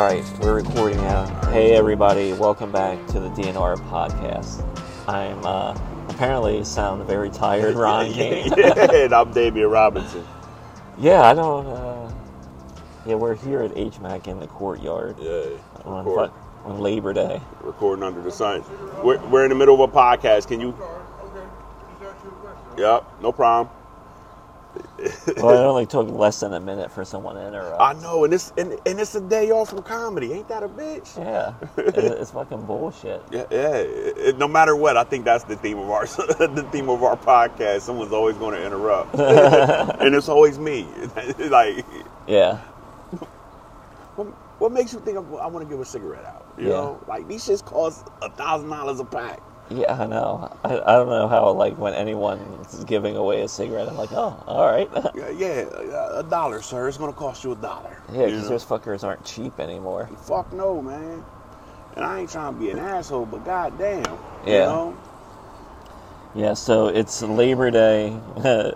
All right, we're recording now. Hey, everybody, welcome back to the DNR podcast. I'm uh, apparently sound very tired, Ron. King. and I'm Damian Robinson. yeah, I don't. Uh, yeah, we're here at HMAC in the courtyard Yeah, on, record, fu- on Labor Day. recording under the sun. We're, we're in the middle of a podcast. Can you? Yep, no problem. Well, it only took less than a minute for someone to interrupt. I know, and it's and, and it's a day off from comedy. Ain't that a bitch? yeah, it- it's fucking bullshit. Yeah, yeah. It- it- no matter what, I think that's the theme of our the theme of our podcast. Someone's always going to interrupt, and it's always me. like, Yeah, what, what makes you think I, want to give a cigarette out? You Yeah. know, like these shits cost a thousand dollars a pack. Yeah, I know. I, I don't know how like when anyone's giving away a cigarette, I'm like, oh, all right. Yeah, yeah, a dollar, sir. It's gonna cost you a dollar. Yeah, You because those fuckers aren't cheap anymore. Fuck no, man. And I ain't trying to be an asshole, but goddamn, you Yeah. know. Yeah, so it's Labor Day,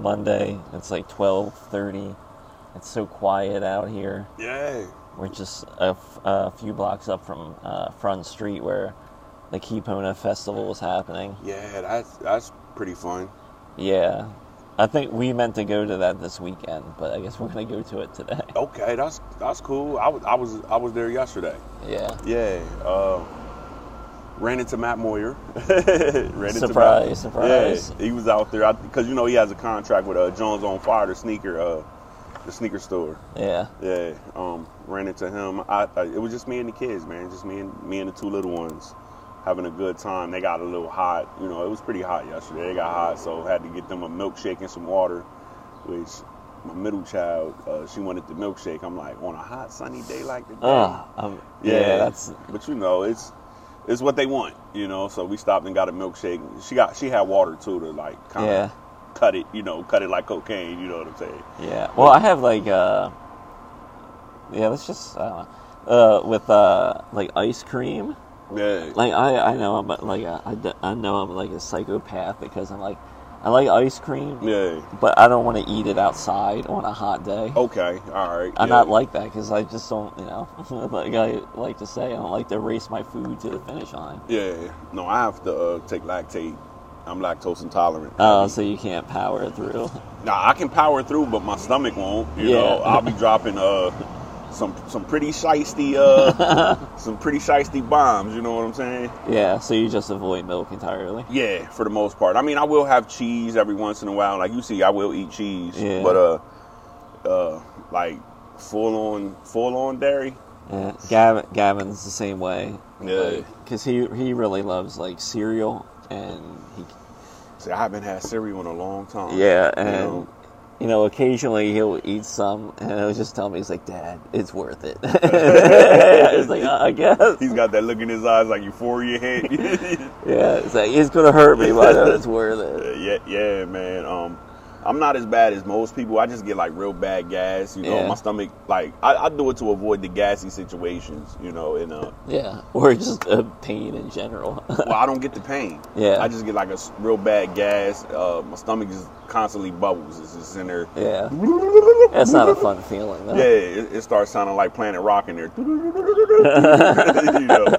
Monday. It's like twelve thirty. It's so quiet out here. Yeah, We're just a, f- a few blocks up from uh, Front Street where the Kipona Festival was happening. yeah, that's that's pretty fun. Yeah, I think we meant to go to that this weekend, but I guess we're gonna go to it today. Okay, that's that's cool. I was I was I was there yesterday. Yeah. Yeah, uh, ran into Matt Moyer. ran into Surprise, Matt. surprise. Yeah, he was out there because you know he has a contract with uh, Jones on Fire, the sneaker, uh, the sneaker store. Yeah. Yeah, um, ran into him. I, I, it was just me and the kids, man. Just me and me and the two little ones having a good time. They got a little hot. You know, it was pretty hot yesterday. They got hot, so had to get them a milkshake and some water. Which my middle child, uh, she wanted the milkshake. I'm like, on a hot sunny day like today. Oh, um, yeah, that's But you know, it's it's what they want. You know, so we stopped and got a milkshake. She got she had water too to like kind of Yeah. cut it. You know, cut it like cocaine. You know what I'm saying? Yeah. Well, I have like uh yeah, let's just I don't know. Uh with uh like ice cream. Yeah. Like I I know I'm like a, I, I know I'm like a psychopath because I'm like I like ice cream, yeah. but I don't want to eat it outside on a hot day. Okay. All right. I'm yeah. not like that because I just don't, you know, like I like to say, I don't like to race my food to the finish line. Yeah, no, I have to uh, take lactate. I'm lactose intolerant. Oh, so you can't power through. Now I can power through, but my stomach won't. You Yeah. know, I'll be dropping uh some some pretty shisty uh some pretty shisty bombs. You know what I'm saying? Yeah, so you just avoid milk entirely. Yeah, for the most part. I mean, I will have cheese every once in a while. Like you see, I will eat cheese, Yeah. but uh, uh, like full on full on dairy. Yeah, Gavin, Gavin's the same way. Yeah. because he he really loves like cereal, and he See, I haven't had cereal in a long time. yeah, you and know? You know, occasionally he'll eat some, and he'll just tell me he's like, "Dad, it's worth it." it's like, "Uh, I guess. He's got that look in his eyes like euphoria hit. Yeah, it's like it's gonna hurt me, but it's worth it. yeah, yeah, man. Um, I'm not as bad as most people. I just get like real bad gas. You know, Yeah. my stomach. Like I, I do it to avoid the gassy situations. You know, and uh, Yeah, or just a pain in general. well, I don't get the pain. Yeah. I just get like a real bad gas. Uh, my stomach just constantly bubbles. It's just in there. yeah, that's not a fun feeling. Though. Yeah, it, it starts sounding like Planet Rock in there. you know.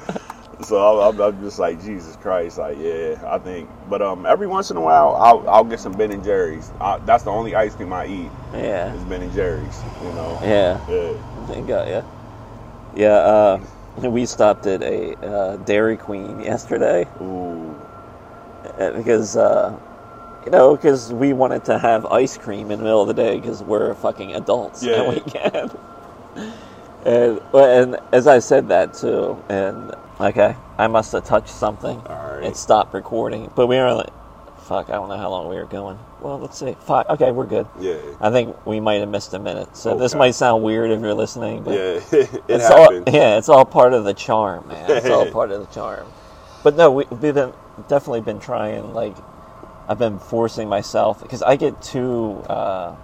So I'm, I'm, just like Jesus Christ, like yeah, I think. But um, every once in a while, I'll, I'll get some Ben and Jerry's. I, that's the only ice cream I eat yeah, is Ben and Jerry's. You know. yeah. Yeah. Thank God, yeah. Yeah, uh, we stopped at a uh, Dairy Queen yesterday Ooh. uh, because, uh, you know, because we wanted to have ice cream in the middle of the day because we're fucking adults Yeah. and we can. and, and as I said that too, and okay, I must have touched something. Right. It stopped recording, but we were like, fuck, I don't know how long we were going. Well, let's see. Five. Okay, we're good. Yeah. I think we might have missed a minute, so this might sound weird if you're listening, but Yeah. it it's happens. all yeah, it's all part of the charm, man. It's all part of the charm. But no, we, we've been definitely been trying. Like, I've been forcing myself because I get too uh,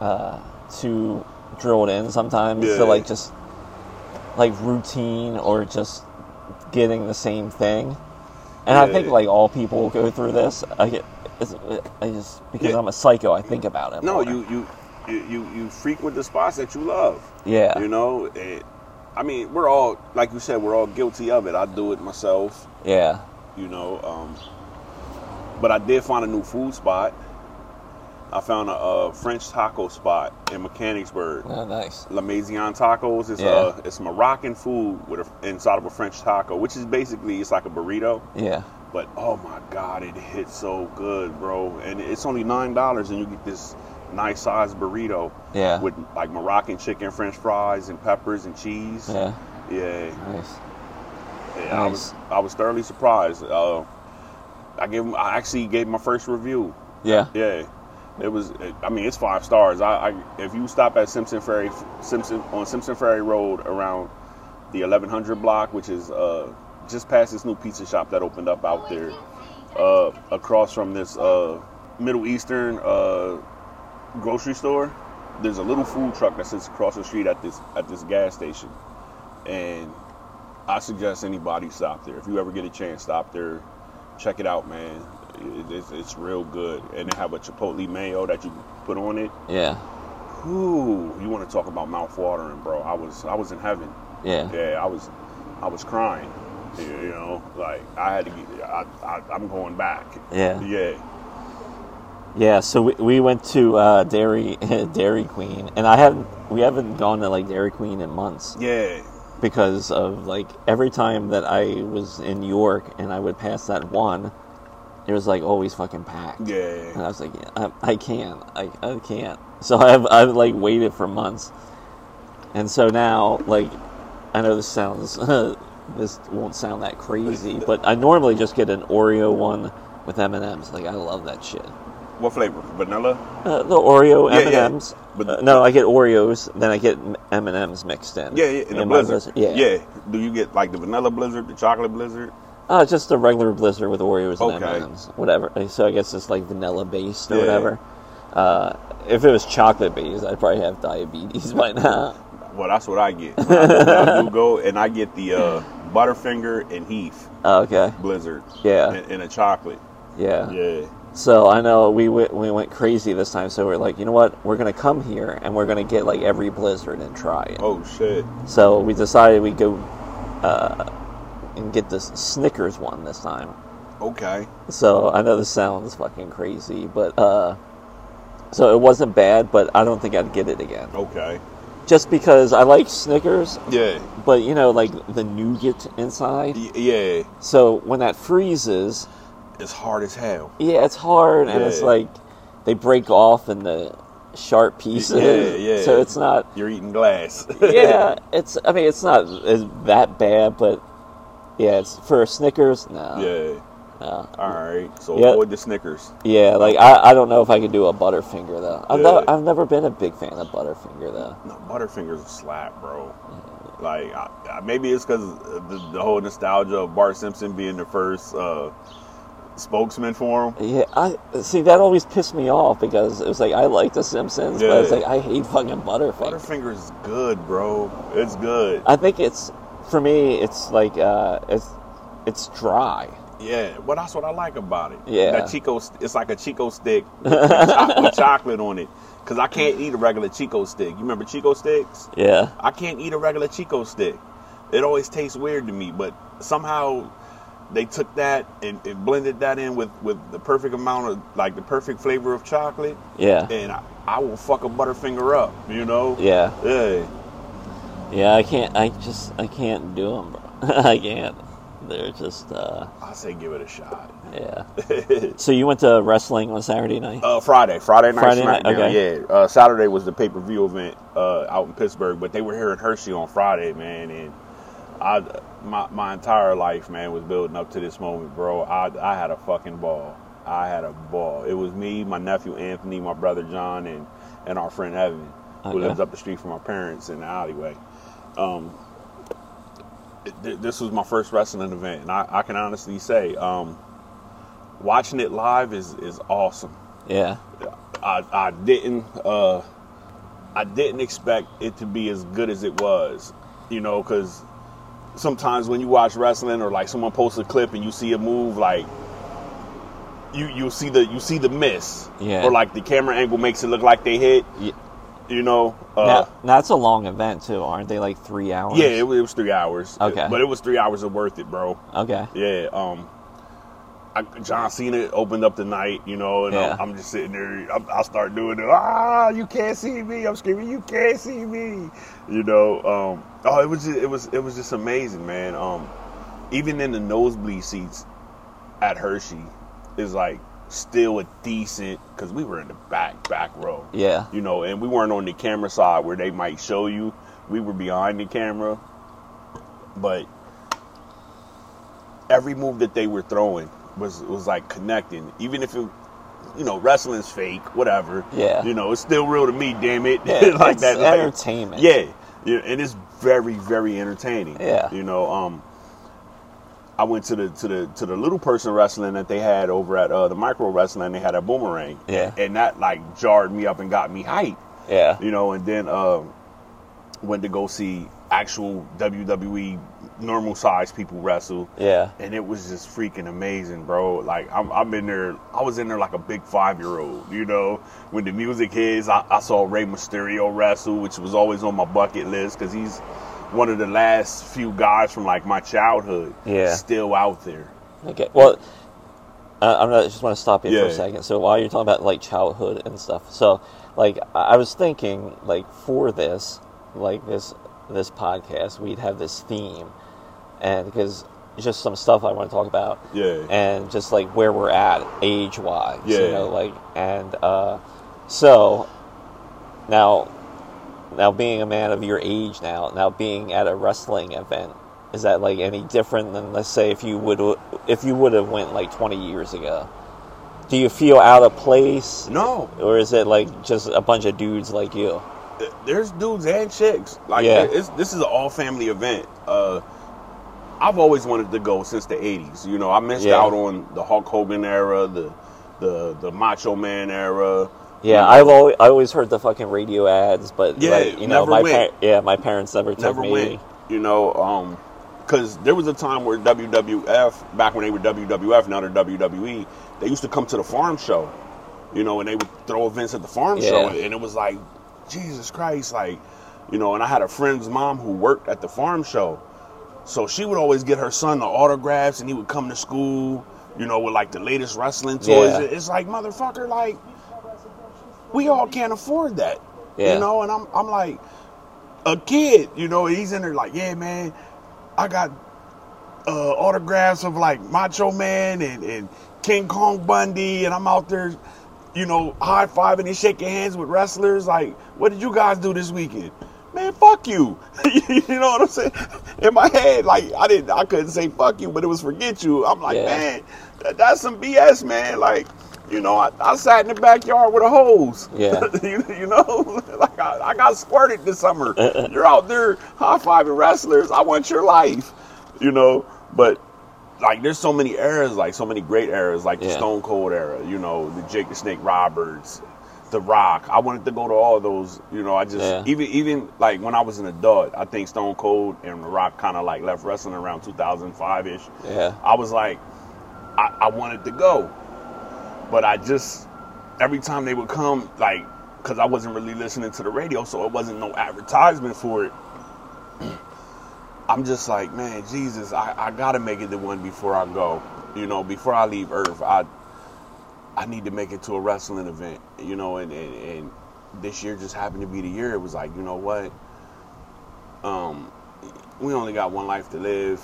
uh, too drilled in sometimes Yeah. to like just like routine or just getting the same thing. And I Yeah. think like all people go through this. I get, it's, I just because Yeah. I'm a psycho, I think about it. No, you you you, you frequent the spots that you love. Yeah. You know, and, I mean, we're all like you said, we're all guilty of it. I do it myself. Yeah. You know, um, but I did find a new food spot. I found a, a French taco spot in Mechanicsburg. Oh, nice. La Maison Tacos. It's Yeah. uh, it's Moroccan food with a, inside of a French taco, which is basically it's like a burrito. Yeah. But oh my god, it hits so good, bro! And it's only nine dollars, and you get this nice sized burrito Yeah. with like Moroccan chicken, French fries, and peppers and cheese. Yeah. Yeah, Nice. yeah, I was I was thoroughly surprised. Uh, I gave I actually gave my first review. Yeah. Yeah, it was. I mean, it's five stars. I, I if you stop at Simpson Ferry, Simpson on Simpson Ferry Road around the 1100 block, which is uh, just past this new pizza shop that opened up out there, uh, across from this uh, Middle Eastern uh, grocery store. There's a little food truck that sits across the street at this at this gas station, and I suggest anybody stop there. If you ever get a chance, stop there, check it out, man. It, it's, it's real good, and they have a chipotle mayo that you put on it. Yeah. Ooh, you want to talk about mouth watering, bro? I was I was in heaven. Yeah. Yeah, I was I was crying. You you know, like I had to get. I, I I'm going back. Yeah. Yeah. Yeah, so we, we went to uh, Dairy Dairy Queen, and I haven't we haven't gone to like Dairy Queen in months Yeah. because of like every time that I was in York and I would pass that one, it was like always fucking packed. And Yeah. I was like, I, I can't, I, I can't. So I've I've like waited for months, and so now like I know this sounds this won't sound that crazy, but I normally just get an Oreo one with M and M's. Like I love that shit. What flavor? Vanilla. Uh, the Oreo M and M's. No, I get Oreos, then I get M and M's mixed in. Yeah, yeah. And the in my blizzard. Yeah, Yeah. Do you get like the vanilla blizzard, the chocolate blizzard? Uh, just a regular Blizzard with Oreos and Okay. M and M's, whatever. So I guess it's like vanilla based or Yeah. whatever. Uh, if it was chocolate based, I'd probably have diabetes by now. Well, that's what I get. I go to go and I get the uh, Butterfinger and Heath Oh, okay, blizzard. Yeah. And, and a chocolate. yeah. Yeah. So I know we went, we went crazy this time. So we're like, you know what? We're gonna come here and we're gonna get like every Blizzard and try it. Oh shit. So we decided we go uh, and get this Snickers one this time. Okay. So I know this sounds fucking crazy, but uh, so it wasn't bad, but I don't think I'd get it again. Okay. Just because I like Snickers, Yeah. but you know, like the nougat inside. Y- yeah. So when that freezes, It's hard as hell. yeah, it's hard, and it's like they break off in the sharp pieces. Yeah, yeah. So it's not. You're eating glass. Yeah, it's. I mean, it's not as that bad, but yeah, it's for Snickers. No. yeah. No. All right. So Yeah. avoid the Snickers. Yeah, like I, I don't know if I could do a Butterfinger though. I've, Yeah. never, I've never been a big fan of Butterfinger though. No, Butterfinger's a slap, bro. Like I, I, maybe it's because the, the whole nostalgia of Bart Simpson being the first uh, spokesman for him. Yeah, I see that always pissed me off because it was like I like The Simpsons, but it's like I hate fucking Butterfinger. Butterfinger's good, bro. It's good. I think it's for me. It's like uh, it's it's dry. Yeah, well, that's what I like about it. Yeah. that Chick-O, it's like a Chick-O-Stick with, cho- with chocolate on it. Cause I can't eat a regular Chick-O-Stick. You remember Chick-O-Sticks? Yeah, I can't eat a regular Chick-O-Stick. It always tastes weird to me, but somehow they took that and, and blended that in with, with the perfect amount of like the perfect flavor of chocolate, yeah, and I, I will fuck a Butterfinger up. You know? yeah, Yeah. Yeah. I can't. I just I can't do them, bro. I can't. They're just uh, I say give it a shot. yeah. So you went to wrestling on Saturday night? Uh, Friday, Friday night Friday night, okay. Yeah, uh, Saturday was the pay per view event uh, out in Pittsburgh, but they were here in Hershey on Friday, man. And I, my my entire life, man, was building up to this moment, bro. I I had a fucking ball. I had a ball. It was me, my nephew Anthony, my brother John, and and our friend Evan, who Okay. lives up the street from our parents in the alleyway. Um, th- this was my first wrestling event, and I, I can honestly say, um, watching it live is is awesome. Yeah, I, I didn't uh, I didn't expect it to be as good as it was, you know, because sometimes when you watch wrestling or like someone posts a clip and you see a move like you you see the you see the miss Yeah. or like the camera angle makes it look like they hit Ye- You know, uh, Now, that's a long event too, aren't they? Like three hours. yeah, it, it was three hours. Okay. but it was three hours of worth it, bro. Okay. Yeah. Um, I, John Cena opened up the night, you know, and Yeah. I'm, I'm just sitting there. I, I start doing it. Ah, you can't see me. I'm screaming, you can't see me. You know. Um, oh, it was just, it was it was just amazing, man. Um, even in the nosebleed seats at Hershey is like still a decent because we were in the back back row. Yeah. You know, and we weren't on the camera side where they might show you. We were behind the camera, but every move that they were throwing was was like connecting. Even if it, you know, wrestling's fake, whatever. Yeah. You know, it's still real to me. Damn it, Yeah, like that. like- entertainment. yeah, yeah, and it's very very entertaining. Yeah. You know, um. I went to the to the to the little person wrestling that they had over at uh, the micro wrestling. They had a boomerang, Yeah. and that like jarred me up and got me hyped Yeah. you know, and then uh, went to go see actual WWE normal size people wrestle, Yeah. and it was just freaking amazing, bro. Like I'm, I'm in there, I was in there like a big five year old, you know. When the music hits, I, I saw Rey Mysterio wrestle, which was always on my bucket list because he's one of the last few guys from like my childhood, Yeah. still out there. Okay. Well, I'm gonna just want to stop you for a second. So while you're talking about like childhood and stuff, so like I I was thinking like for this, like this this podcast, we'd have this theme, and because just some stuff I want to talk about, Yeah. and just like where we're at age wise, you Yeah. know, like and uh, so now now being a man of your age now, now being at a wrestling event, is that like any different than let's say if you would if you would have went like 20 years ago? Do you feel out of place? No, Or is it like just a bunch of dudes like you? there's dudes and chicks. Like Yeah. it's, this is an all family event. Uh, I've always wanted to go since the '80s. You know, I missed Yeah. out on the Hulk Hogan era, the the the Macho Man era. Yeah, I've always, I always heard the fucking radio ads, but Yeah, like, you know, never my par- yeah, my parents never took never me. went. You know, um, because there was a time where WWF, back when they were WWF, now they're WWE, they used to come to the farm show. You know, and they would throw events at the farm Yeah. show, and it was like, Jesus Christ, like, you know. And I had a friend's mom who worked at the farm show, so she would always get her son the autographs, and he would come to school, you know, with like the latest wrestling toys. Yeah. It's like, motherfucker, like, we all can't afford that, Yeah. you know. And I'm, I'm like, a kid, you know, he's in there like, yeah, man, I got uh, autographs of like Macho Man and, and King Kong Bundy, and I'm out there, you know, high fiving and shaking hands with wrestlers. Like, what did you guys do this weekend? Man, fuck you. you know what I'm saying? In my head, like I didn't, I couldn't say fuck you, but it was forget you. I'm like, Yeah. man, that, that's some BS, man. Like, you know, I, I sat in the backyard with a hose. Yeah. you, you know, like I, I got squirted this summer. You're out there high fiving wrestlers. I want your life, you know. But like, there's so many eras, like so many great eras, like the Stone Cold era. You know, the Jake the Snake Roberts, The Rock. I wanted to go to all those. You know, I just Yeah. even even like when I was an adult, I think Stone Cold and The Rock kind of like left wrestling around 2005 ish. Yeah. I was like, I, I wanted to go, but I just every time they would come, like, because I wasn't really listening to the radio, so it wasn't no advertisement for it. I'm just like, man, Jesus, I, I gotta make it the one before I go. You know, before I leave Earth, I I need to make it to a wrestling event. You know, and and, and this year just happened to be the year. It was like, you know what? Um, we only got one life to live.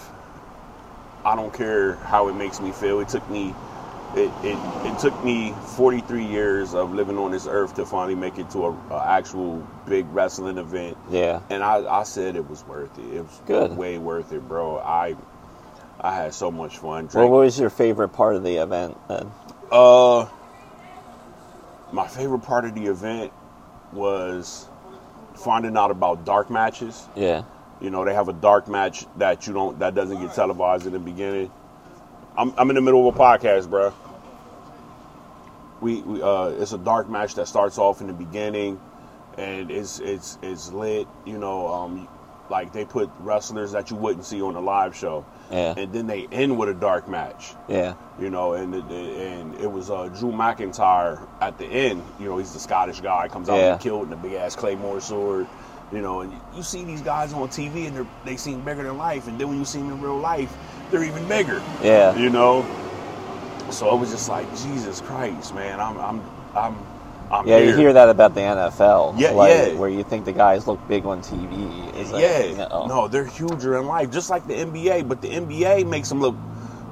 I don't care how it makes me feel. It took me it, it, it took me 43 years of living on this earth to finally make it to a, a actual big wrestling event. Yeah. And I, I said it was worth it. It was Good. way worth it, bro. I I had so much fun. Well, Drank, what was your favorite part of the event then? uh, my favorite part of the event was finding out about dark matches. Yeah. You know, they have a dark match that you don't that doesn't get televised in the beginning. I'm I'm in the middle of a podcast, bro. We, we uh it's a dark match that starts off in the beginning and it's it's it's lit, you know, um like they put wrestlers that you wouldn't see on a live show, Yeah. and then they end with a dark match. Yeah. You know, and it, and it was uh, Drew McIntyre at the end. You know, he's the Scottish guy comes out Yeah. and killed in a big ass claymore sword. You know, and you see these guys on TV and they seem bigger than life, and then when you see them in real life, they're even bigger. Yeah. You know, so it was just like Jesus Christ, man. I'm I'm I'm I'm Yeah, here. you hear that about the NFL. Yeah, like, yeah. Where you think the guys look big on TV. Like, yeah, no. no, they're huger in life, just like the NBA. But the NBA makes them look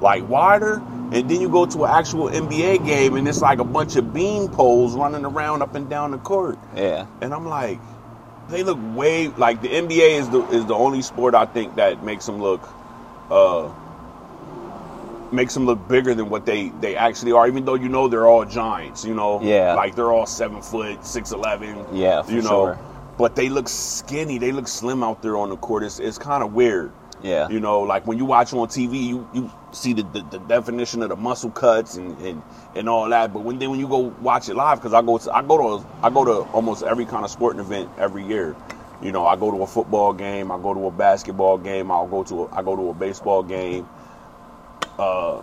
like wider, and then you go to an actual NBA game, and it's like a bunch of bean poles running around up and down the court, Yeah. and I'm like, they look way like the NBA is the is the only sport I think that makes them look, uh, makes them look bigger than what they they actually are. Even though you know they're all giants, you know, Yeah. like they're all seven foot, six eleven, Yeah, for you know, sure. but they look skinny. They look slim out there on the court. It's, it's kind of weird. Yeah. You know, like when you watch on TV, you, you see the, the, the definition of the muscle cuts and, and, and all that. But when then when you go watch it live, because I go to I go to I go to almost every kind of sporting event every year. You know, I go to a football game, I go to a basketball game, I'll go to a, I go to a baseball game. Uh,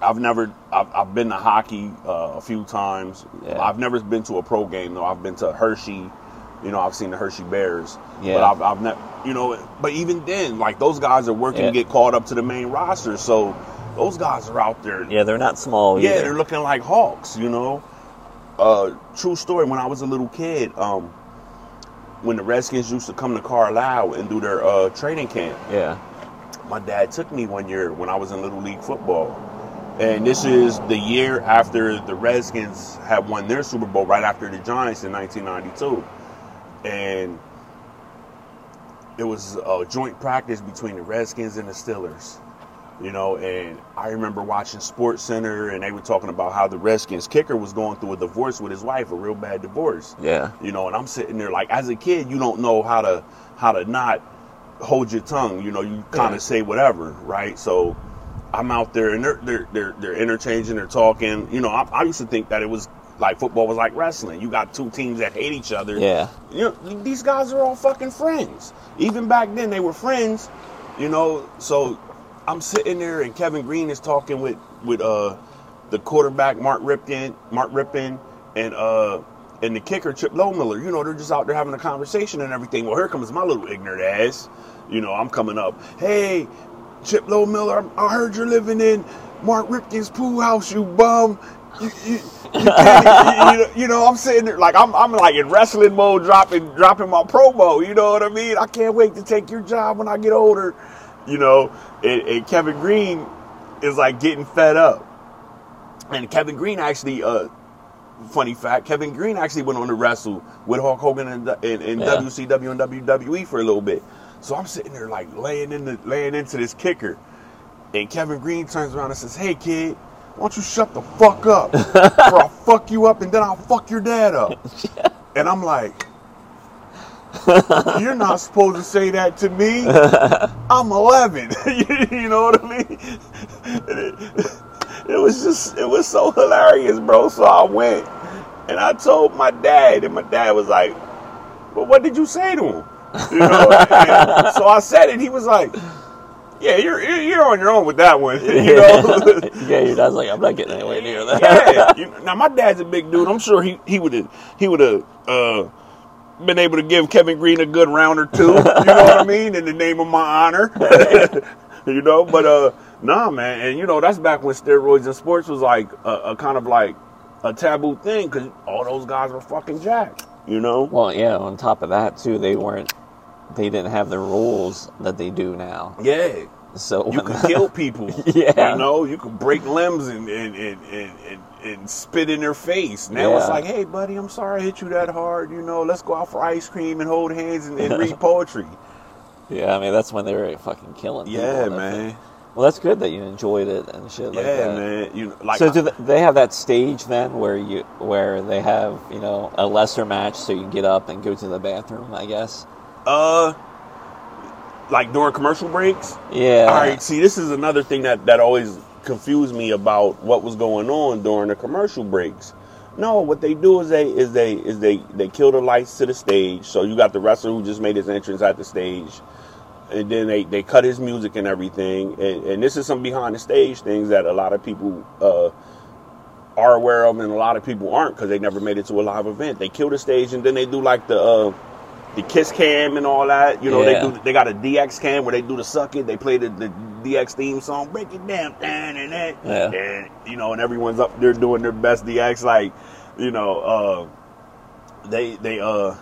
I've never I've, I've been to hockey uh, a few times. Yeah. I've never been to a pro game though. I've been to Hershey. You know, I've seen the Hershey Bears. Yeah. But I've, I've never, you know, but even then, like those guys are working Yeah. to get called up to the main roster. So those guys are out there. Yeah, they're not small Yeah, either. they're looking like hawks. You know. Uh, true story. When I was a little kid, um, when the Redskins used to come to Carlisle and do their uh, training camp, yeah. My dad took me one year when I was in Little League football. And this is the year after the Redskins had won their Super Bowl, right after the Giants in 1992. And it was a joint practice between the Redskins and the Steelers. You know, and I remember watching Sports Center and they were talking about how the Redskins kicker was going through a divorce with his wife, a real bad divorce Yeah. you know and i'm sitting there like as a kid you don't know how to how to not hold your tongue you know you kind Yeah. of say whatever right? So i'm out there and they're they're they're, they're interchanging they're talking. You know I, I used to think that it was like football was like wrestling. You got two teams that hate each other. Yeah. you know these guys are all fucking friends. Even back then they were friends you know? So i'm sitting there and kevin greene is talking with with uh the quarterback mark rypien mark rypien and uh and the kicker chip lohmiller you know they're just out there having a conversation and everything well here comes my little ignorant ass you know i'm coming up hey chip lowmiller i heard you're living in mark rypien's pool house you bum you, you, you, you know, you know, I'm sitting there like I'm, I'm like in wrestling mode, dropping, dropping my promo. You know what I mean? I can't wait to take your job when I get older. You know, and, and Kevin Greene is like getting fed up, and Kevin Greene actually, uh, funny fact, Kevin Greene actually went on to wrestle with Hulk Hogan in, in, in Yeah. WCW and WWE for a little bit. So I'm sitting there like laying in the laying into this kicker, and Kevin Greene turns around and says, "Hey kid, why don't you shut the fuck up, or I'll fuck you up, and then I'll fuck your dad up." And I'm like, "You're not supposed to say that to me. I'm 11. you know what I mean?" It, was just, it was so hilarious, bro. So I went and I told my dad, and my dad was like, "Well, what did you say to him?" You know. So I said it. He was like. Yeah, you're you're you're on your own with that one. You know, yeah, your dad's like, I'm not getting anywhere near that. yeah. Now my dad's a big dude. I'm sure he he would have he would have uh, been able to give Kevin Greene a good round or two. You know what I mean? In the name of my honor. you know, but uh, nah, man. And you know that's back when steroids in sports was like a, a kind of like a taboo thing because all those guys were fucking jacked. You know. Well, yeah, on top of that, too, they weren't, they didn't have the rules that they do now. Yeah. So You could kill people. Yeah. You know, you could break limbs and and, and, and, and, spit in their face. Now it's like, hey buddy, I'm sorry I hit you that hard, you know, let's go out for ice cream and hold hands and, and read poetry. yeah, I mean, that's when they were fucking killing. Yeah, man. everything. Well, that's good that you enjoyed it and shit like yeah, that. man. You like so do th- they have that stage then where you where they have you know a lesser match so you can get up and go to the bathroom I guess uh like during commercial breaks. yeah All right, see, this is another thing that that always confused me about what was going on during the commercial breaks. No, what they do is they is they is they they kill the lights to the stage. So you got the wrestler who just made his entrance at the stage, and then they they cut his music and everything. And, and this is some behind the stage things that a lot of people uh, are aware of, and a lot of people aren't because they never made it to a live event. They kill the stage, and then they do like the. Uh, the kiss cam and all that, you know, Yeah. they do. They got a DX cam where they do the suck it. They play the, the DX theme song, break it down, and that, Yeah. and you know, and everyone's up there doing their best DX, like, you know, uh, they they uh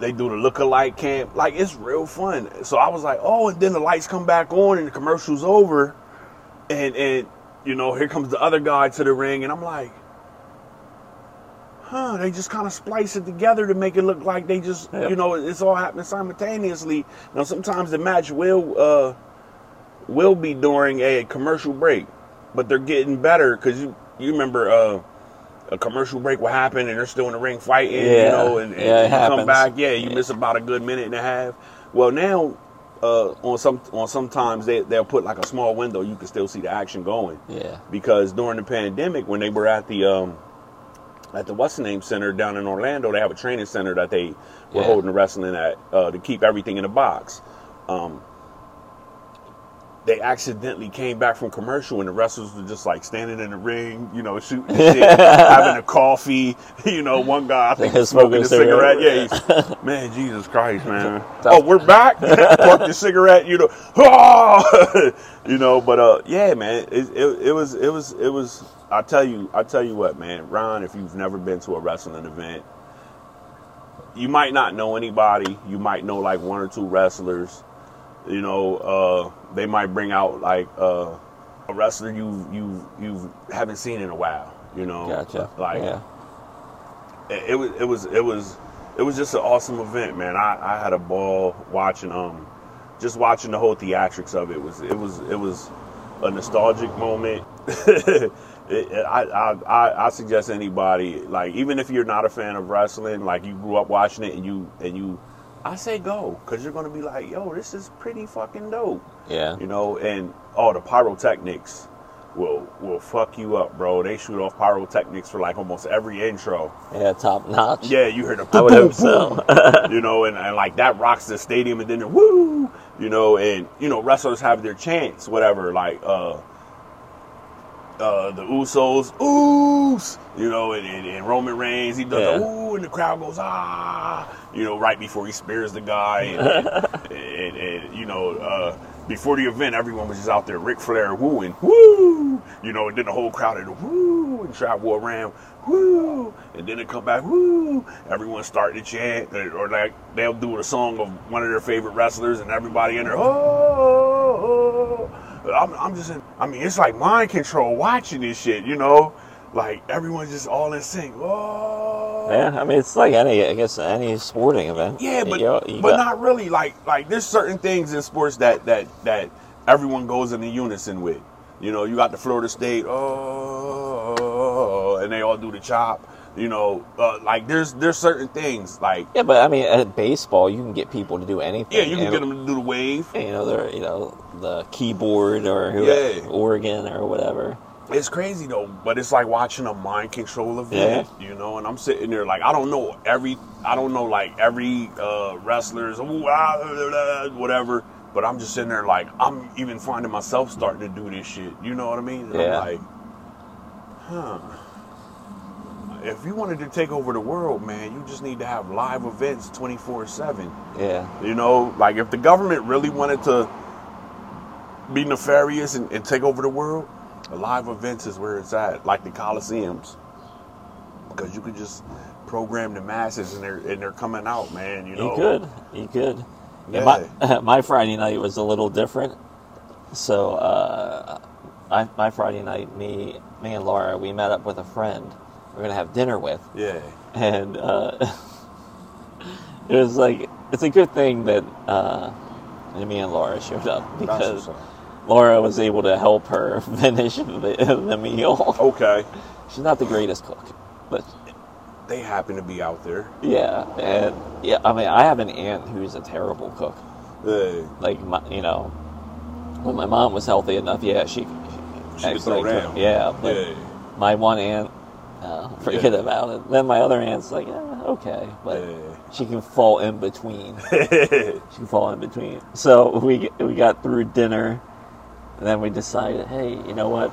they do the look-alike camp, like it's real fun. So I was like, oh, and then the lights come back on and the commercial's over, and and you know, here comes the other guy to the ring, and I'm like. Huh, they just kind of splice it together to make it look like they just, you know, it's all happening simultaneously. Now, sometimes the match will uh, will be during a commercial break, but they're getting better because you you remember uh, a commercial break will happen and they're still in the ring fighting, you know, and, and Yeah, you come back, yeah, you Yeah. miss about a good minute and a half. Well, now uh, on some on sometimes they they'll put like a small window you can still see the action going Yeah. because during the pandemic when they were at the um at the what's the name center down in Orlando they have a training center that they were Yeah. holding the wrestling at uh, to keep everything in a box um they accidentally came back from commercial and the wrestlers were just like standing in the ring, you know, shooting the shit, having a coffee. You know, one guy I think smoking Smoking a cigarette. cigarette. Yeah, he's, man, Jesus Christ, man. oh, we're back. Park the cigarette. You know, ah! you know. But uh, yeah, man, it, it, it was it was it was. I tell you, I tell you what, man, Ron. If you've never been to a wrestling event, you might not know anybody. You might know like one or two wrestlers. You know, uh, they might bring out like uh, a wrestler you you you haven't seen in a while. You know, Gotcha. Like yeah. it, it was it was it was it was just an awesome event, man. I, I had a ball watching um just watching the whole theatrics of it was it was it was a nostalgic moment. it, it- I, I I I suggest anybody like even if you're not a fan of wrestling, like you grew up watching it and you and you, I say go because you're gonna be like, yo, this is pretty fucking dope Yeah. you know, and oh, the pyrotechnics will will fuck you up, bro. They shoot off pyrotechnics for like almost every intro. Yeah. Top notch. Yeah, you hear the I would boom, hope so. boom, you know, and, and like that rocks the stadium, and then the woo, you know, and you know wrestlers have their chance, whatever, like uh. Uh, the Usos, oohs, you know, and, and, and Roman Reigns, he does Yeah. the ooh, and the crowd goes ah, you know, right before he spears the guy, and, and, and, you know, uh, before the event, everyone was just out there, Ric Flair wooing, woo, you know, and then the whole crowd had woo, and travel around, woo, and then it come back, woo, everyone starting to chant, or, or like they'll do a song of one of their favorite wrestlers, and everybody in there, oh, I'm, I'm just, in, I mean, it's like mind control watching this shit, you know, like everyone's just all in sync, oh, Yeah, I mean it's like any, I guess any sporting event. yeah, but You- you but got- not really. Like like there's certain things in sports that that that everyone goes in the unison with. You know, you got the Florida State, oh, and they all do the chop. You know, uh, like there's there's certain things like Yeah, but I mean at baseball you can get people to do anything. yeah, you can And, get them to do the wave. You know, they're you know the keyboard or Yeah. organ or whatever. It's crazy though, but it's like watching a mind control event, you know. And I'm sitting there like I don't know every, I don't know like every uh, wrestler's ah, whatever, but I'm just sitting there like I'm even finding myself starting to do this shit. You know what I mean? And Yeah. I'm like, huh. If you wanted to take over the world, man, you just need to have live events 24 seven. Yeah, You know, like if the government really wanted to be nefarious and, and take over the world, the live events is where it's at, like the Coliseums, because you could just program the masses and they're and they're coming out, man. You know, you could, you could. Yeah. My my Friday night was a little different. So uh, I, my Friday night, me me and Laura, we met up with a friend. We're gonna have dinner with, Yeah, and uh, it was like it's a good thing that uh, me and Laura showed up because. Laura was able to help her finish the, the meal. okay. She's not the greatest cook, but They happen to be out there. yeah, and yeah, I mean, I have an aunt who's a terrible cook. Yeah. Like my, you know, when my mom was healthy enough, yeah, she She could throw down. Yeah, but Yeah. my one aunt, No, forget Yeah. about it. Then my other aunt's like, okay, but Yeah. she can fall in between. she can fall in between. So we we got through dinner, and then we decided, hey, you know what?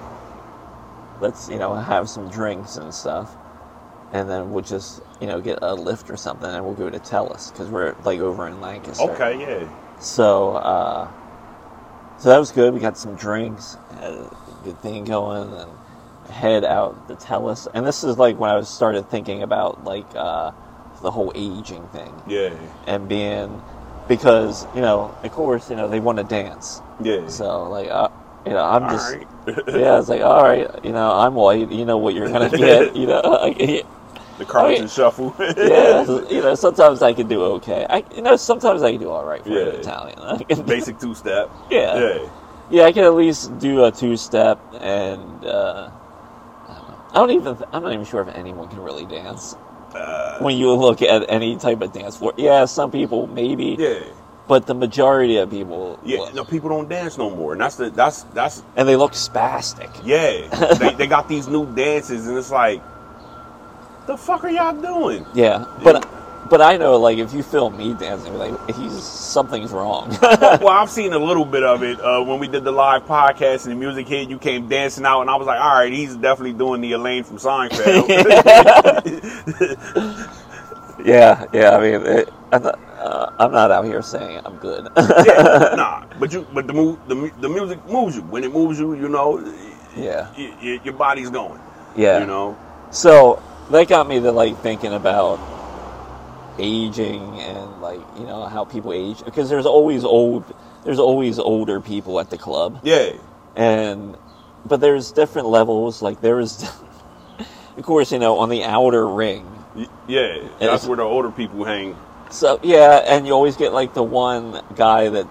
Let's you know have some drinks and stuff, and then we'll just you know get a lift or something, and we'll go to Tellus because we're like over in Lancaster. Okay, yeah. So, uh, so that was good. We got some drinks, had a good thing going, and head out to Tellus. And this is like when I was started thinking about like uh, the whole aging thing Yeah. and being because you know, of course, you know they want to dance. Yeah. So like, uh, you know, I'm All just right. yeah. It's like all right, you know, I'm white. You know what you're gonna get. You know, like, the Carlton Okay. Shuffle. yeah. You know, sometimes I can do okay. I you know sometimes I can do all right for Yeah. an Italian. Can- Basic two step. Yeah. Yeah. Yeah, I can at least do a two step, and uh, I don't know. I don't even. I'm not even sure if anyone can really dance. Uh, When you look at any type of dance floor, yeah, some people maybe, yeah. but the majority of people, Yeah. look- No, people don't dance no more, and that's the that's that's and they look spastic. yeah. they they got these new dances, and it's like, the fuck are y'all doing? Yeah, but but I know like if you film me dancing, like he's something's wrong. well, I've seen a little bit of it uh, when we did the live podcast and the music hit. You came dancing out, and I was like, all right, he's definitely doing the Elaine from Seinfeld. yeah, yeah. I mean, it, I'm, not, uh, I'm not out here saying I'm good. yeah, nah, but you, but the mu- the the music moves you. When it moves you, you know, yeah, y- y- your body's going. yeah. You know. So that got me to like thinking about aging and like you know how people age because there's always old there's always older people at the club Yeah. and but there's different levels like there's of course you know on the outer ring Y- Yeah, that's where the older people hang. so yeah and you always get like the one guy that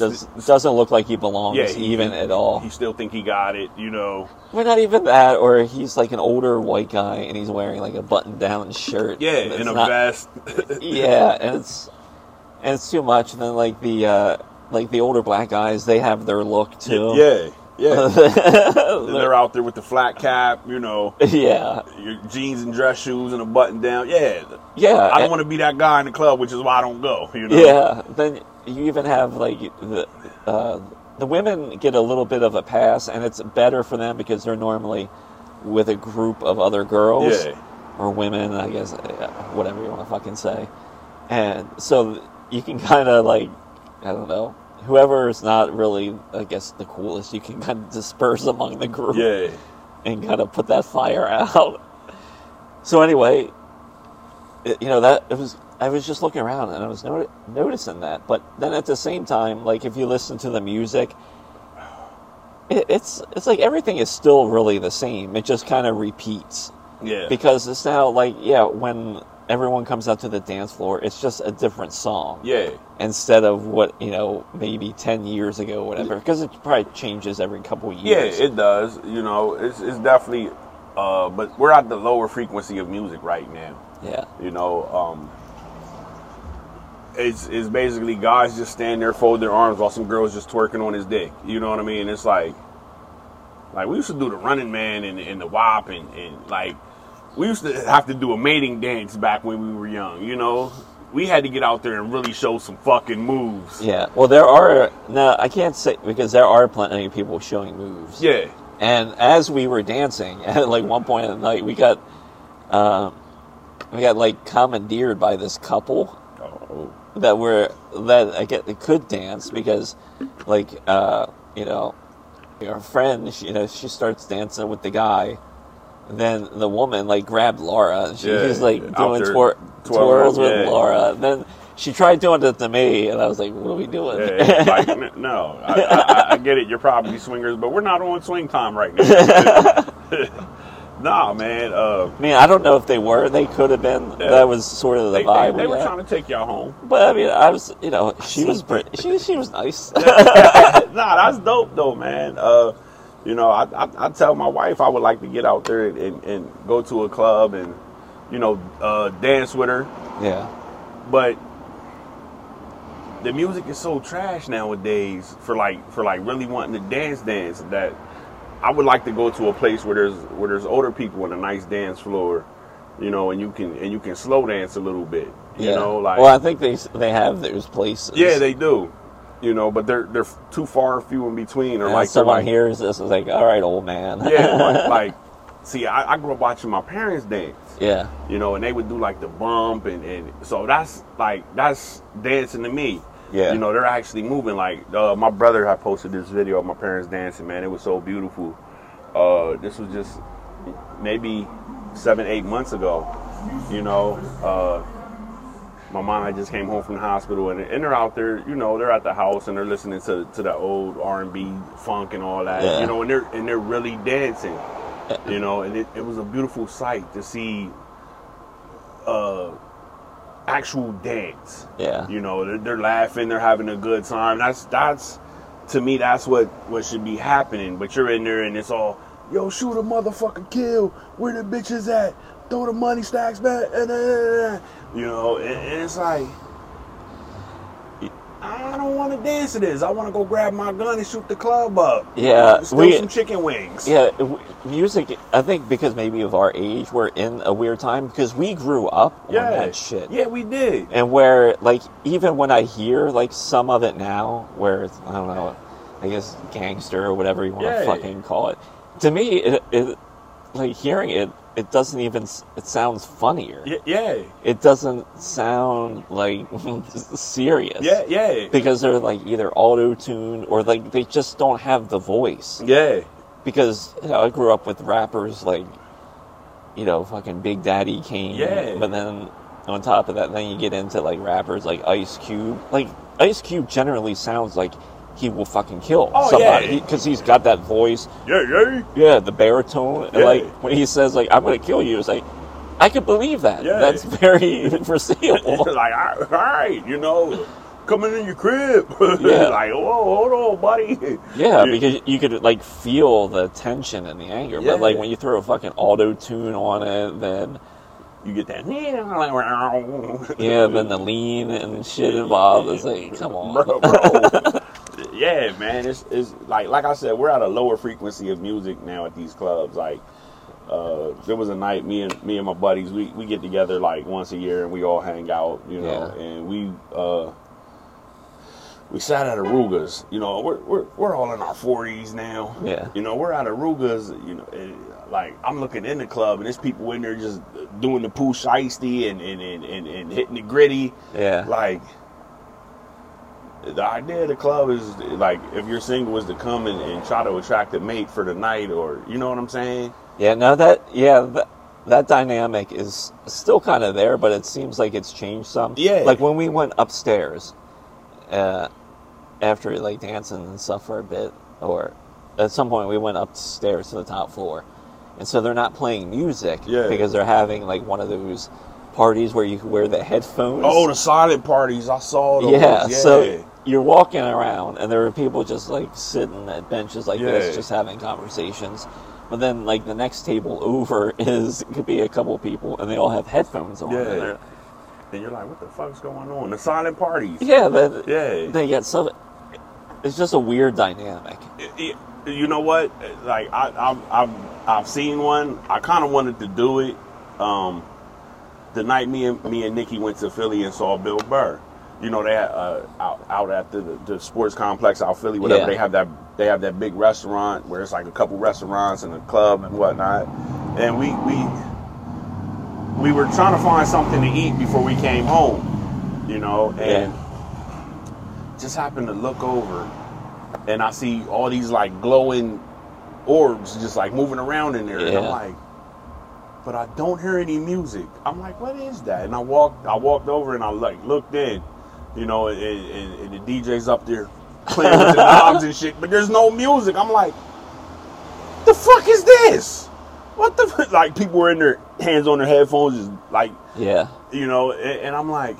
does doesn't look like he belongs Yeah, he- even at all He still think he got it, you know. Well, not even that, or he's like an older white guy and he's wearing like a button-down shirt. Yeah, and in a not- vest. Yeah, and it's and it's too much. And then like the uh, like the older black guys, they have their look too. yeah, yeah. yeah, They're out there with the flat cap, you know, yeah, your jeans and dress shoes and a button down. Yeah, yeah. I don't want to be that guy in the club, which is why I don't go. You know. Yeah, then you even have like the uh, the women get a little bit of a pass, and it's better for them because they're normally with a group of other girls Yeah. or women, I guess, uh, whatever you want to fucking say. And so you can kind of like, I don't know, whoever is not really, I guess, the coolest, you can kind of disperse among the group Yeah. and kind of put that fire out. So anyway, it, you know that it was. I was just looking around and I was noti- noticing that, but then at the same time, like if you listen to the music, it, it's it's like everything is still really the same. It just kind of repeats Yeah. because it's now like yeah, when everyone comes out to the dance floor, it's just a different song yeah. instead of what you know maybe ten years ago, or whatever. Because it probably changes every couple years. Yeah, it does. You know, it's it's definitely. Uh, but we're at the lower frequency of music right now. yeah. You know, um, it's it's basically guys just stand there, fold their arms while some girls just twerking on his dick. You know what I mean? It's like, like we used to do the Running Man and, and the WAP and, and like we used to have to do a mating dance back when we were young. You know, we had to get out there and really show some fucking moves. Yeah, well, there are no, I can't say because there are plenty of people showing moves. Yeah, and as we were dancing at like one point in the night, we got, um, we got like commandeered by this couple that were that I get could dance because, like, uh, you know, our friend, she, you know, she starts dancing with the guy. Then the woman like grabbed Laura and she Yeah, was like out doing twir- twirls with yeah. Laura. then she tried doing it to me, and I was like, "What are we doing?" Yeah, like, no, I, I, I get it. You're probably swingers, but we're not on swing time right now. nah, man. Uh, I mean, I don't know if they were. They could have been. Yeah. That was sort of the they, they, vibe. they we were had. trying to take y'all home. But I mean, I was, you know, she was pretty. She she was nice. nah, that's dope though, man. Uh, you know, I, I, I tell my wife I would like to get out there and, and, and go to a club and, you know, uh, dance with her. yeah, But the music is so trash nowadays for like for like really wanting to dance dance that I would like to go to a place where there's where there's older people and a nice dance floor, you know, and you can and you can slow dance a little bit, you know, like well, I think they they have those places. yeah, they do, you know, but they're they're too far a few in between, or And like someone like, hears this is like, all right, old man. yeah, like, like see, I, I grew up watching my parents dance. yeah, you know, and they would do like the bump, and, and so that's like that's dancing to me. Yeah. you know, they're actually moving. Like uh, my brother had posted this video of my parents dancing. Man, it was so beautiful. Uh, this was just maybe seven, eight months ago. You know, uh, my mom I just came home from the hospital, and, and they're out there. You know, they're at the house and they're listening to to the old R and B funk and all that. Yeah. You know, and they're and they're really dancing you know, and it, it was a beautiful sight to see uh, actual dance. yeah, You know, they're, they're laughing, they're having a good time. That's that's to me, that's what what should be happening. But you're in there and it's all, yo, shoot a motherfucker, kill. Where the bitches at? Throw the money stacks back. And, you know, and, and it's like. I want to dance to this. I want to go grab my gun and shoot the club up. Yeah, steal we- some chicken wings. yeah. Music, I think, because maybe of our age, we're in a weird time because we grew up on yeah, that shit. Yeah, we did. and where like even when I hear like some of it now, where it's, I don't know, I guess gangster or whatever you want to Yeah. fucking call it, to me, it, it like hearing it, it doesn't even it sounds funnier. Yeah, yeah, It doesn't sound like serious. yeah, yeah, Because they're like either auto tune or like they just don't have the voice. yeah, Because you know, I grew up with rappers like, you know, fucking Big Daddy Kane. Yeah. But then on top of that, then you get into like rappers like Ice Cube. Like Ice Cube generally sounds like he will fucking kill Oh, somebody yeah. because he's got that voice. yeah, yeah. Yeah, the baritone. And Yeah. like when he says like I'm gonna kill you, it's like I could believe that. Yeah. That's very foreseeable. like, all right, you know, coming in your crib. Yeah. like, whoa, hold on, buddy. Yeah, because you could like feel the tension and the anger, but like when you throw a fucking auto tune on it, then you get that. yeah, then the lean and shit involved. It's like, come on, bro, bro. Yeah, man. It's, it's like like I said, we're at a lower frequency of music now at these clubs. Like, uh, there was a night me and me and my buddies we, we get together like once a year and we all hang out, you know, Yeah. and we uh, we sat at Arooga's. You know, we're we're we're all in our forties now. Yeah. You know, we're at Arooga's. You know, like I'm looking in the club and there's people in there just doing the Pooh Shiesty and and, and, and and hitting the gritty. yeah, Like the idea of the club is like if you're single is to come and, and try to attract a mate for the night or you know what I'm saying? yeah. No, that yeah, that, that dynamic is still kind of there, but it seems like it's changed some. Yeah. like when we went upstairs, uh, after like dancing and stuff for a bit, or at some point we went upstairs to the top floor, and so they're not playing music Yeah. because they're having like one of those parties where you wear the headphones. Oh, the silent parties. I saw those. yeah, Yeah. so you're walking around and there are people just like sitting at benches like Yeah. this just having conversations but then like the next table over is could be a couple people and they all have headphones on Yeah. and you're like, what the fuck's going on? The silent parties. yeah but Yeah. they get so it's just a weird dynamic It- it- you know what? Like I, I've, I've, I've seen one. I kind of wanted to do it. Um, the night me and me and Nikki went to Philly and saw Bill Burr. You know, they uh, out, out at the, the sports complex out Philly, whatever. Yeah. They have that they have that big restaurant where it's like a couple restaurants and a club and whatnot. And we we we were trying to find something to eat before we came home. You know, and just happened to look over and I see all these like glowing orbs just like moving around in there. And I'm like, but I don't hear any music. I'm like, what is that? And I walked I walked over and I like looked in, you know, and, and, and the DJ's up there playing with the knobs and shit, but there's no music. I'm like, the fuck is this? What the fuck? Like people were in their hands on their headphones, just like yeah you know, and, and I'm like,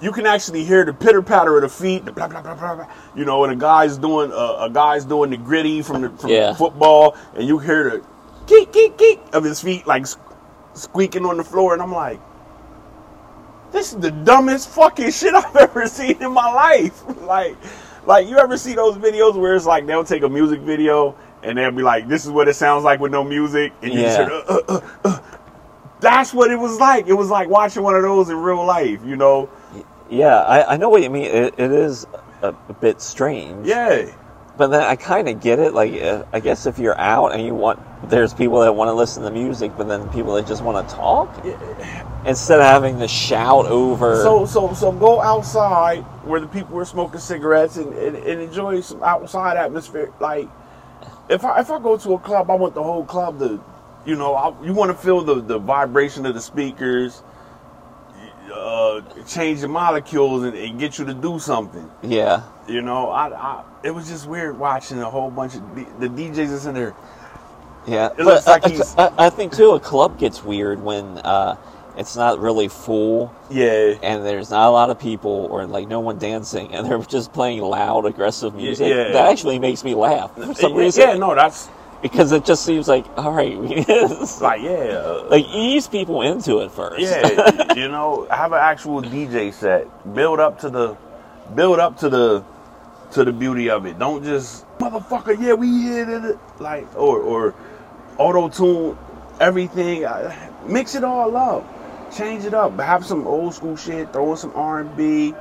you can actually hear the pitter patter of the feet, the blah blah blah blah, blah you know, and a guy's doing uh, a guy's doing the gritty from the from Yeah. football, and you hear the geek geek geek of his feet like squeaking on the floor, and I'm like, this is the dumbest fucking shit I've ever seen in my life. like, like you ever see those videos where it's like they'll take a music video and they'll be like, "This is what it sounds like with no music," and you just hear, uh, uh, uh, uh. That's what it was like. It was like watching one of those in real life, you know? Yeah, I, I know what you mean. It, it is a, a bit strange. Yeah. But then I kind of get it. Like, uh, I guess if you're out and you want, there's people that want to listen to music, but then people that just want to talk instead of having to shout over. So so so go outside where the people were smoking cigarettes and, and, and enjoy some outside atmosphere. Like if I if I go to a club, I want the whole club to, you know, I, you want to feel the the vibration of the speakers, uh, change the molecules and, and get you to do something. yeah, You know, I, I it was just weird watching a whole bunch of D- the DJs that's in there. yeah. It looks like I, he's- I, I think too, a club gets weird when uh, it's not really full Yeah. and there's not a lot of people or like no one dancing and they're just playing loud, aggressive music. yeah. That actually makes me laugh for some yeah, reason. yeah, no, that's because it just seems like all right, like yeah, like ease people into it first. Yeah, you know, have an actual DJ set. Build up to the, build up to the, to the beauty of it. Don't just motherfucker. Yeah, we hit it. Like or or auto tune everything. Mix it all up. Change it up. Have some old school shit. Throw in some R and B.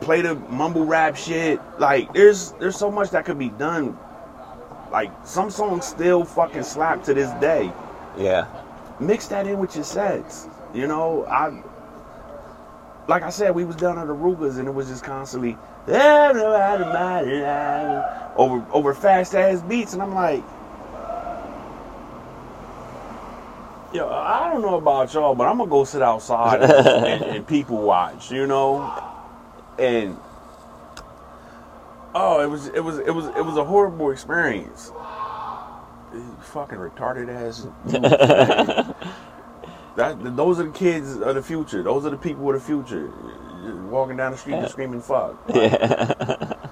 Play the mumble rap shit. Like there's there's so much that could be done. Like some songs still fucking slap to this day yeah. mix that in with your sets. You know, I like I said, we was down at the Rugas and it was just constantly over over fast ass beats, and I'm like, yo, I don't know about y'all, but I'm gonna go sit outside and, and, people watch. You know, and oh, it was it was it was it was a horrible experience. Fucking retarded ass. That those are the kids of the future. Those are the people of the future. Walking down the street and screaming "fuck." Yeah.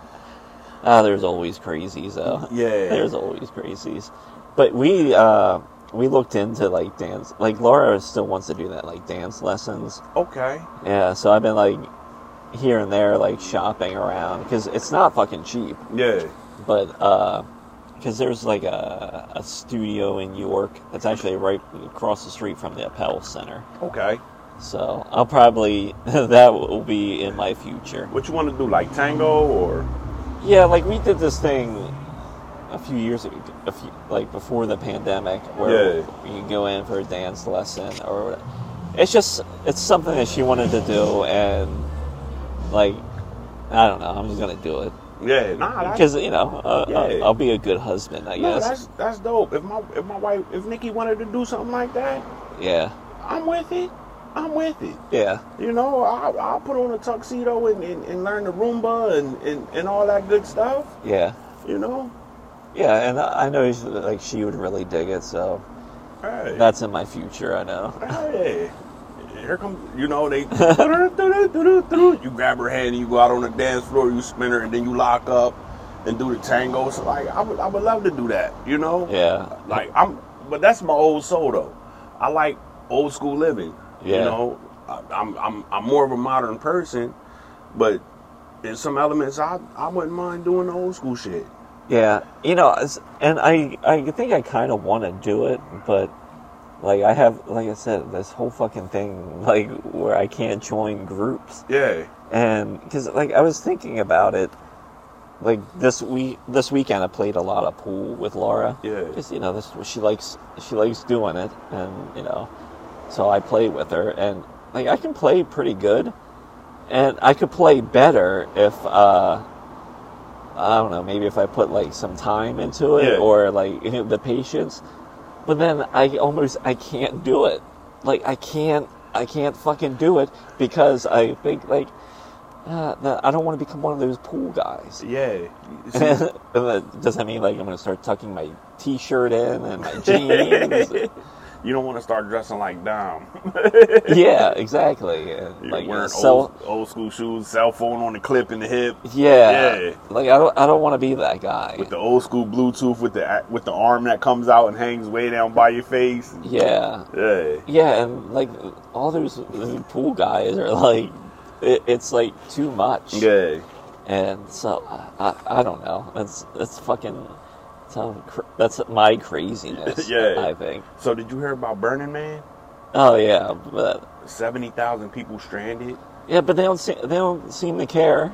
Ah, there's always crazies though. Yeah. There's always crazies. But we uh we looked into like dance like Laura still wants to do that like dance lessons. Okay. Yeah, so I've been like here and there like shopping around because it's not fucking cheap. Yeah. But uh because there's like a, a studio in York that's actually right across the street from the Appell Center. Okay. So I'll probably that will be in my future. What you want to do, like tango or? Yeah, like we did this thing a few years ago, a few, like before the pandemic, where Yeah. you can go in for a dance lesson or whatever. It's just it's something that she wanted to do, and like I don't know, I'm just gonna do it Yeah. Nah. Because you know uh, Yeah. I'll, be a good husband, I no, guess. that's that's dope. If my if my wife if Nikki wanted to do something like that, yeah, I'm with it. I'm with it. yeah, You know, I'll, I'll put on a tuxedo and, and, and learn the rumba and, and, and all that good stuff. yeah, You know. yeah. And I I know like she would really dig it, so Hey. that's in my future. I know. Hey, here comes, you know, they, you grab her hand and you go out on the dance floor, you spin her, and then you lock up and do the tango. So, like, I would, I would love to do that, you know? Yeah, Like, I'm, but that's my old soul, though. I like old school living, you know? I, I'm, I'm, I'm more of a modern person, but in some elements, I, I wouldn't mind doing the old school shit. Yeah, you know, and I I think I kind of want to do it, but like I have, like I said, this whole fucking thing, like where I can't join groups, Yeah. and because like I was thinking about it, like this week, this weekend I played a lot of pool with Laura. Yeah. because you know this she likes she likes doing it, and you know, so I play with her, and like I can play pretty good, and I could play better if. uh I don't know, maybe if I put like some time into it Yeah. or like the patience. But then I almost I can't do it. Like I can't I can't fucking do it because I think like uh, I don't want to become one of those pool guys. Yeah. Does that mean like I'm gonna start tucking my t-shirt in and my jeans? you don't want to start dressing like Dom. yeah, exactly. You're like wearing so, old, old school shoes, cell phone on the clip in the hip, yeah, Yeah. like I don't I don't want to be that guy. with the old school Bluetooth with the with the arm that comes out and hangs way down by your face. yeah. Yeah, Yeah, and like all those pool guys are like, it, it's like too much. yeah, and so I, I don't know. It's that's fucking. That's, cr- that's my craziness. Yeah. I think. So did you hear about Burning Man? Oh yeah, but Seventy thousand people stranded. yeah, but they don't seem they don't seem to care.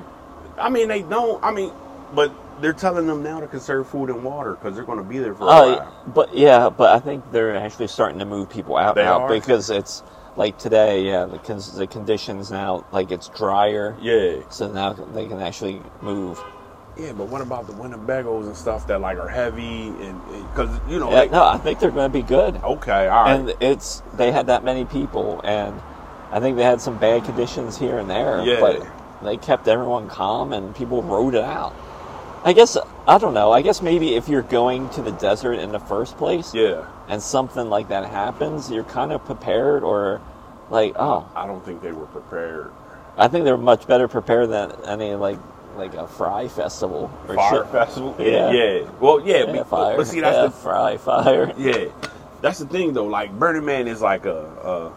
I mean, they don't. I mean, but they're telling them now to conserve food and water because they're going to be there for a Oh, while. but yeah, but I think they're actually starting to move people out They now are? because it's like today. Yeah, the con- the conditions now like it's drier, Yeah, so now they can actually move. Yeah. But what about the Winnebagos and stuff that like are heavy and because you know? Yeah, like- no, I think they're going to be good. Okay, all right. And it's they had that many people, and I think they had some bad conditions here and there. Yeah. But they kept everyone calm, and people rode it out. I guess I don't know. I guess maybe if you're going to the desert in the first place, yeah, and something like that happens, you're kind of prepared, or like, oh, I don't think they were prepared. I think they're much better prepared than any like like a Fyre festival or Fire shit. festival. Yeah. yeah. Well, yeah, Yeah, but, fire. but see, that's yeah, the Fyre fire. Yeah, that's the thing though. Like Burning Man is like a, a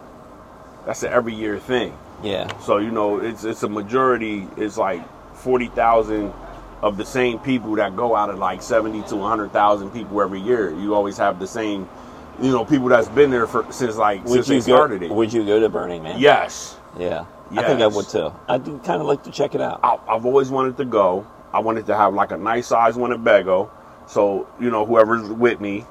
that's an every year thing. Yeah, So you know, it's it's a majority. It's like forty thousand of the same people that go out of like seventy to hundred thousand people every year. You always have the same, you know, people that's been there for since like would since you they started it. Would you go to Burning Man? yes, Yeah, I think I would too. I do kind of like to check it out. I, I've always wanted to go. I wanted to have like a nice size Winnebago, so you know whoever's with me,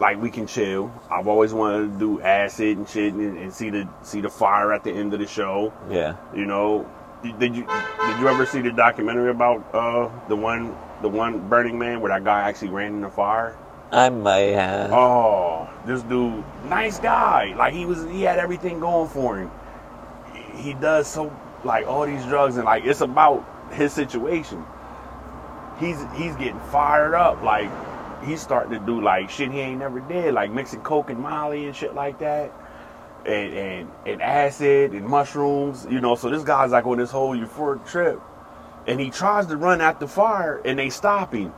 like we can chill. I've always wanted to do acid and shit and, and see the see the fire at the end of the show. Yeah. You know, did did you did you ever see the documentary about uh the one the one Burning Man where that guy actually ran in the fire? I might have. Oh, this dude, nice guy. Like he was, he had everything going for him. He does so like all these drugs and like it's about his situation. He's he's getting fired up. Like he's starting to do like shit he ain't never did, like mixing coke and Molly and shit like that. And, and and acid and mushrooms, you know. So this guy's like on this whole euphoric trip, and he tries to run at the fire, and they stop him.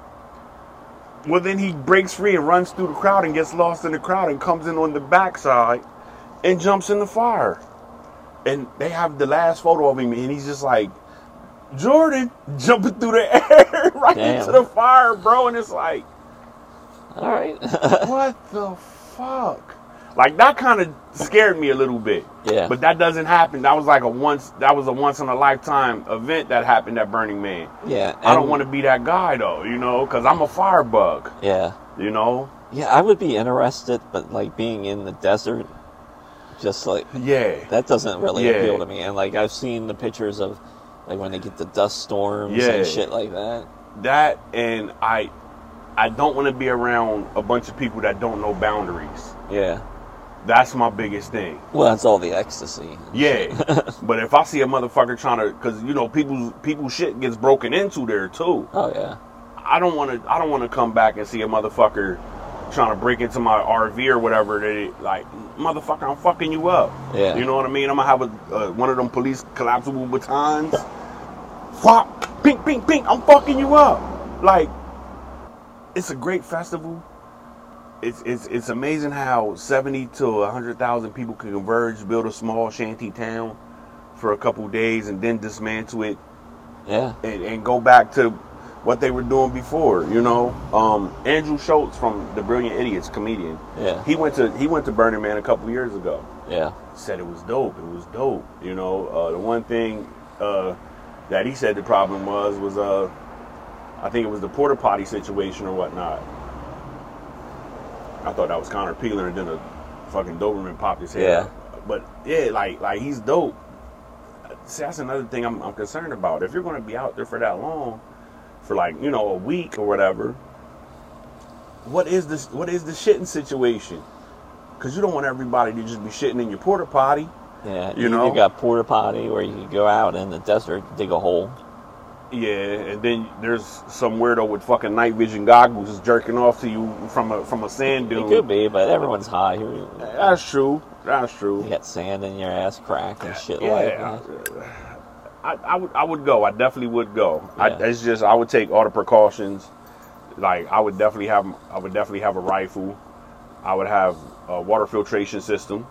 Well, then he breaks free and runs through the crowd and gets lost in the crowd and comes in on the backside and jumps in the fire. And they have the last photo of him, and he's just like, Jordan jumping through the air right Damn. into the fire, bro. And it's like, All right. what the fuck? Like that kind of scared me a little bit. Yeah. But that doesn't happen. That was like a once. That was a once in a lifetime event that happened at Burning Man. yeah. I don't want to be that guy though, you know, because I'm a firebug. Yeah. You know. Yeah, I would be interested, but like being in the desert, just like Yeah. that doesn't really Yeah. appeal to me. And like I've seen the pictures of like when they get the dust storms Yeah. and shit like that. that and I I don't want to be around a bunch of people that don't know boundaries. Yeah. That's my biggest thing. Well, that's all the ecstasy. Yeah, but if I see a motherfucker trying to, because you know, people people shit gets broken into there too. Oh yeah. I don't want to. I don't want to come back and see a motherfucker trying to break into my RV or whatever. They like, motherfucker, I'm fucking you up. Yeah. You know what I mean? I'm gonna have a uh, one of them police collapsible batons. Fuck, pink, pink, pink. I'm fucking you up. Like, it's a great festival. It's it's it's amazing how seventy to hundred thousand people can converge, build a small shanty town for a couple days, and then dismantle it Yeah. and, and go back to what they were doing before. You know, um, Andrew Schulz from the Brilliant Idiots, comedian. Yeah. He went to he went to Burning Man a couple years ago. Yeah. Said it was dope. It was dope. You know, uh, the one thing uh, that he said the problem was was uh, I think it was the porta potty situation or whatnot. I thought that was Connor Peeler, and then a fucking Doberman popped his head. Yeah. But yeah, like like he's dope. See, that's another thing I'm, I'm concerned about. If you're going to be out there for that long, for like you know a week or whatever, what is this? What is the shitting situation? Because you don't want everybody to just be shitting in your porta potty. Yeah. You know? you got porta potty, or you could go out in the desert, dig a hole. Yeah, and then there's some weirdo with fucking night vision goggles just jerking off to you from a from a sand It dune. could be, but everyone's high. You That's true. That's true. you got sand in your ass crack and shit like that. I, I would I would go. I definitely would go. I, it's just I would take all the precautions. Like I would definitely have I would definitely have a rifle. I would have a water filtration system.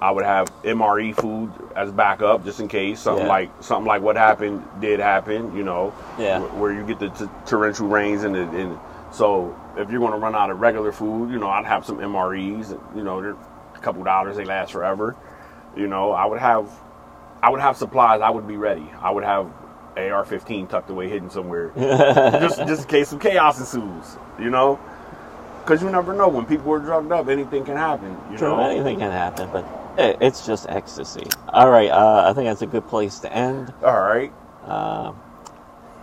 I would have MRE food as backup just in case something Yeah. like something like what happened did happen. You know, Yeah. wh- where you get the t- torrential rains and the, and so if you're going to run out of regular food, you know, I'd have some MREs. You know, they're a couple dollars, they last forever. You know, I would have I would have supplies. I would be ready. I would have AR-15 tucked away, hidden somewhere, just just in case some chaos ensues. You know, because you never know when people are drugged up, anything can happen. You True, know, anything can happen, but it, it's just ecstasy. All right, uh, I think that's a good place to end. All right. Uh,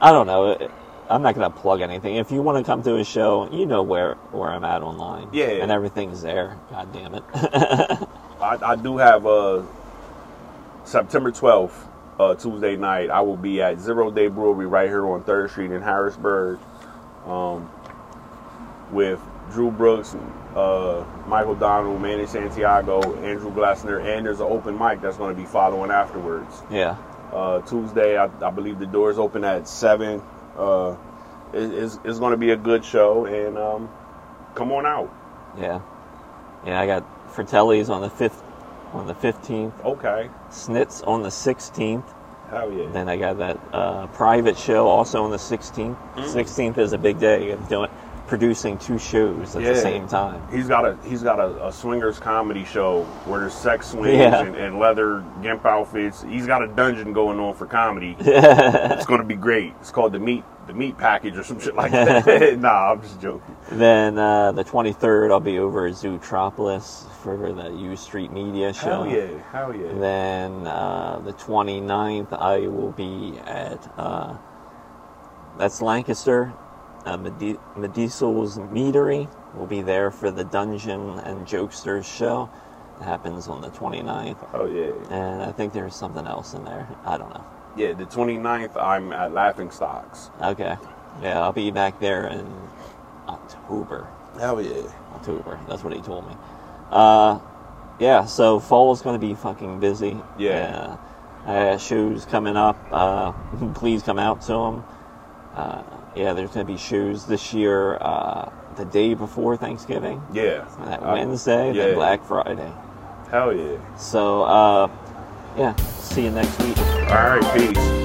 I don't know. I'm not going to plug anything. If you want to come to a show, you know where, where I'm at online. Yeah. And everything's there. God damn it. I, I do have uh, September 12th, uh, Tuesday night. I will be at Zero Day Brewery right here on Third Street in Harrisburg, um, with Drew Brooks, uh, Michael Donald, Manny Santiago, Andrew Glassner, and there's an open mic that's going to be following afterwards. yeah. Uh, Tuesday, I, I believe the doors open at seven. Uh, it, it's, it's going to be a good show, and um, come on out. Yeah. Yeah, I got Fratelli's on the 5th, on the 15th. Okay, Snitz on the 16th. hell yeah. Then I got that uh, private show also on the 16th. Mm. 16th is a big day. I'm doing producing two shows at Yeah. the same time. He's got a he's got a, a swingers comedy show where there's sex swings Yeah. and, and leather gimp outfits. He's got a dungeon going on for comedy. it's going to be great. It's called the meat the meat package or some shit like that. nah, I'm just joking. Then uh, the 23rd, I'll be over at Zootropolis for the U Street Media show. Hell yeah, hell yeah. Then uh, the 29th, I will be at uh, that's Lancaster, uh, Medi- Mediesal's Meadery. We'll be there for the Dungeon and Jokesters show. It happens on the 29th. Oh yeah, And I think there's something else in there. I don't know. Yeah. The 29th, I'm at Laughing Stocks. Okay. Yeah, I'll be back there in October. Hell yeah. October. That's what he told me. Uh, yeah, so fall is going to be fucking busy. Yeah. Uh, uh, shows coming up. Uh, please come out to them. Uh, yeah, there's going to be shows this year uh, the day before Thanksgiving. Yeah. That Wednesday, yeah. then Black Friday. Hell yeah. So, uh, yeah, see you next week. All right, peace.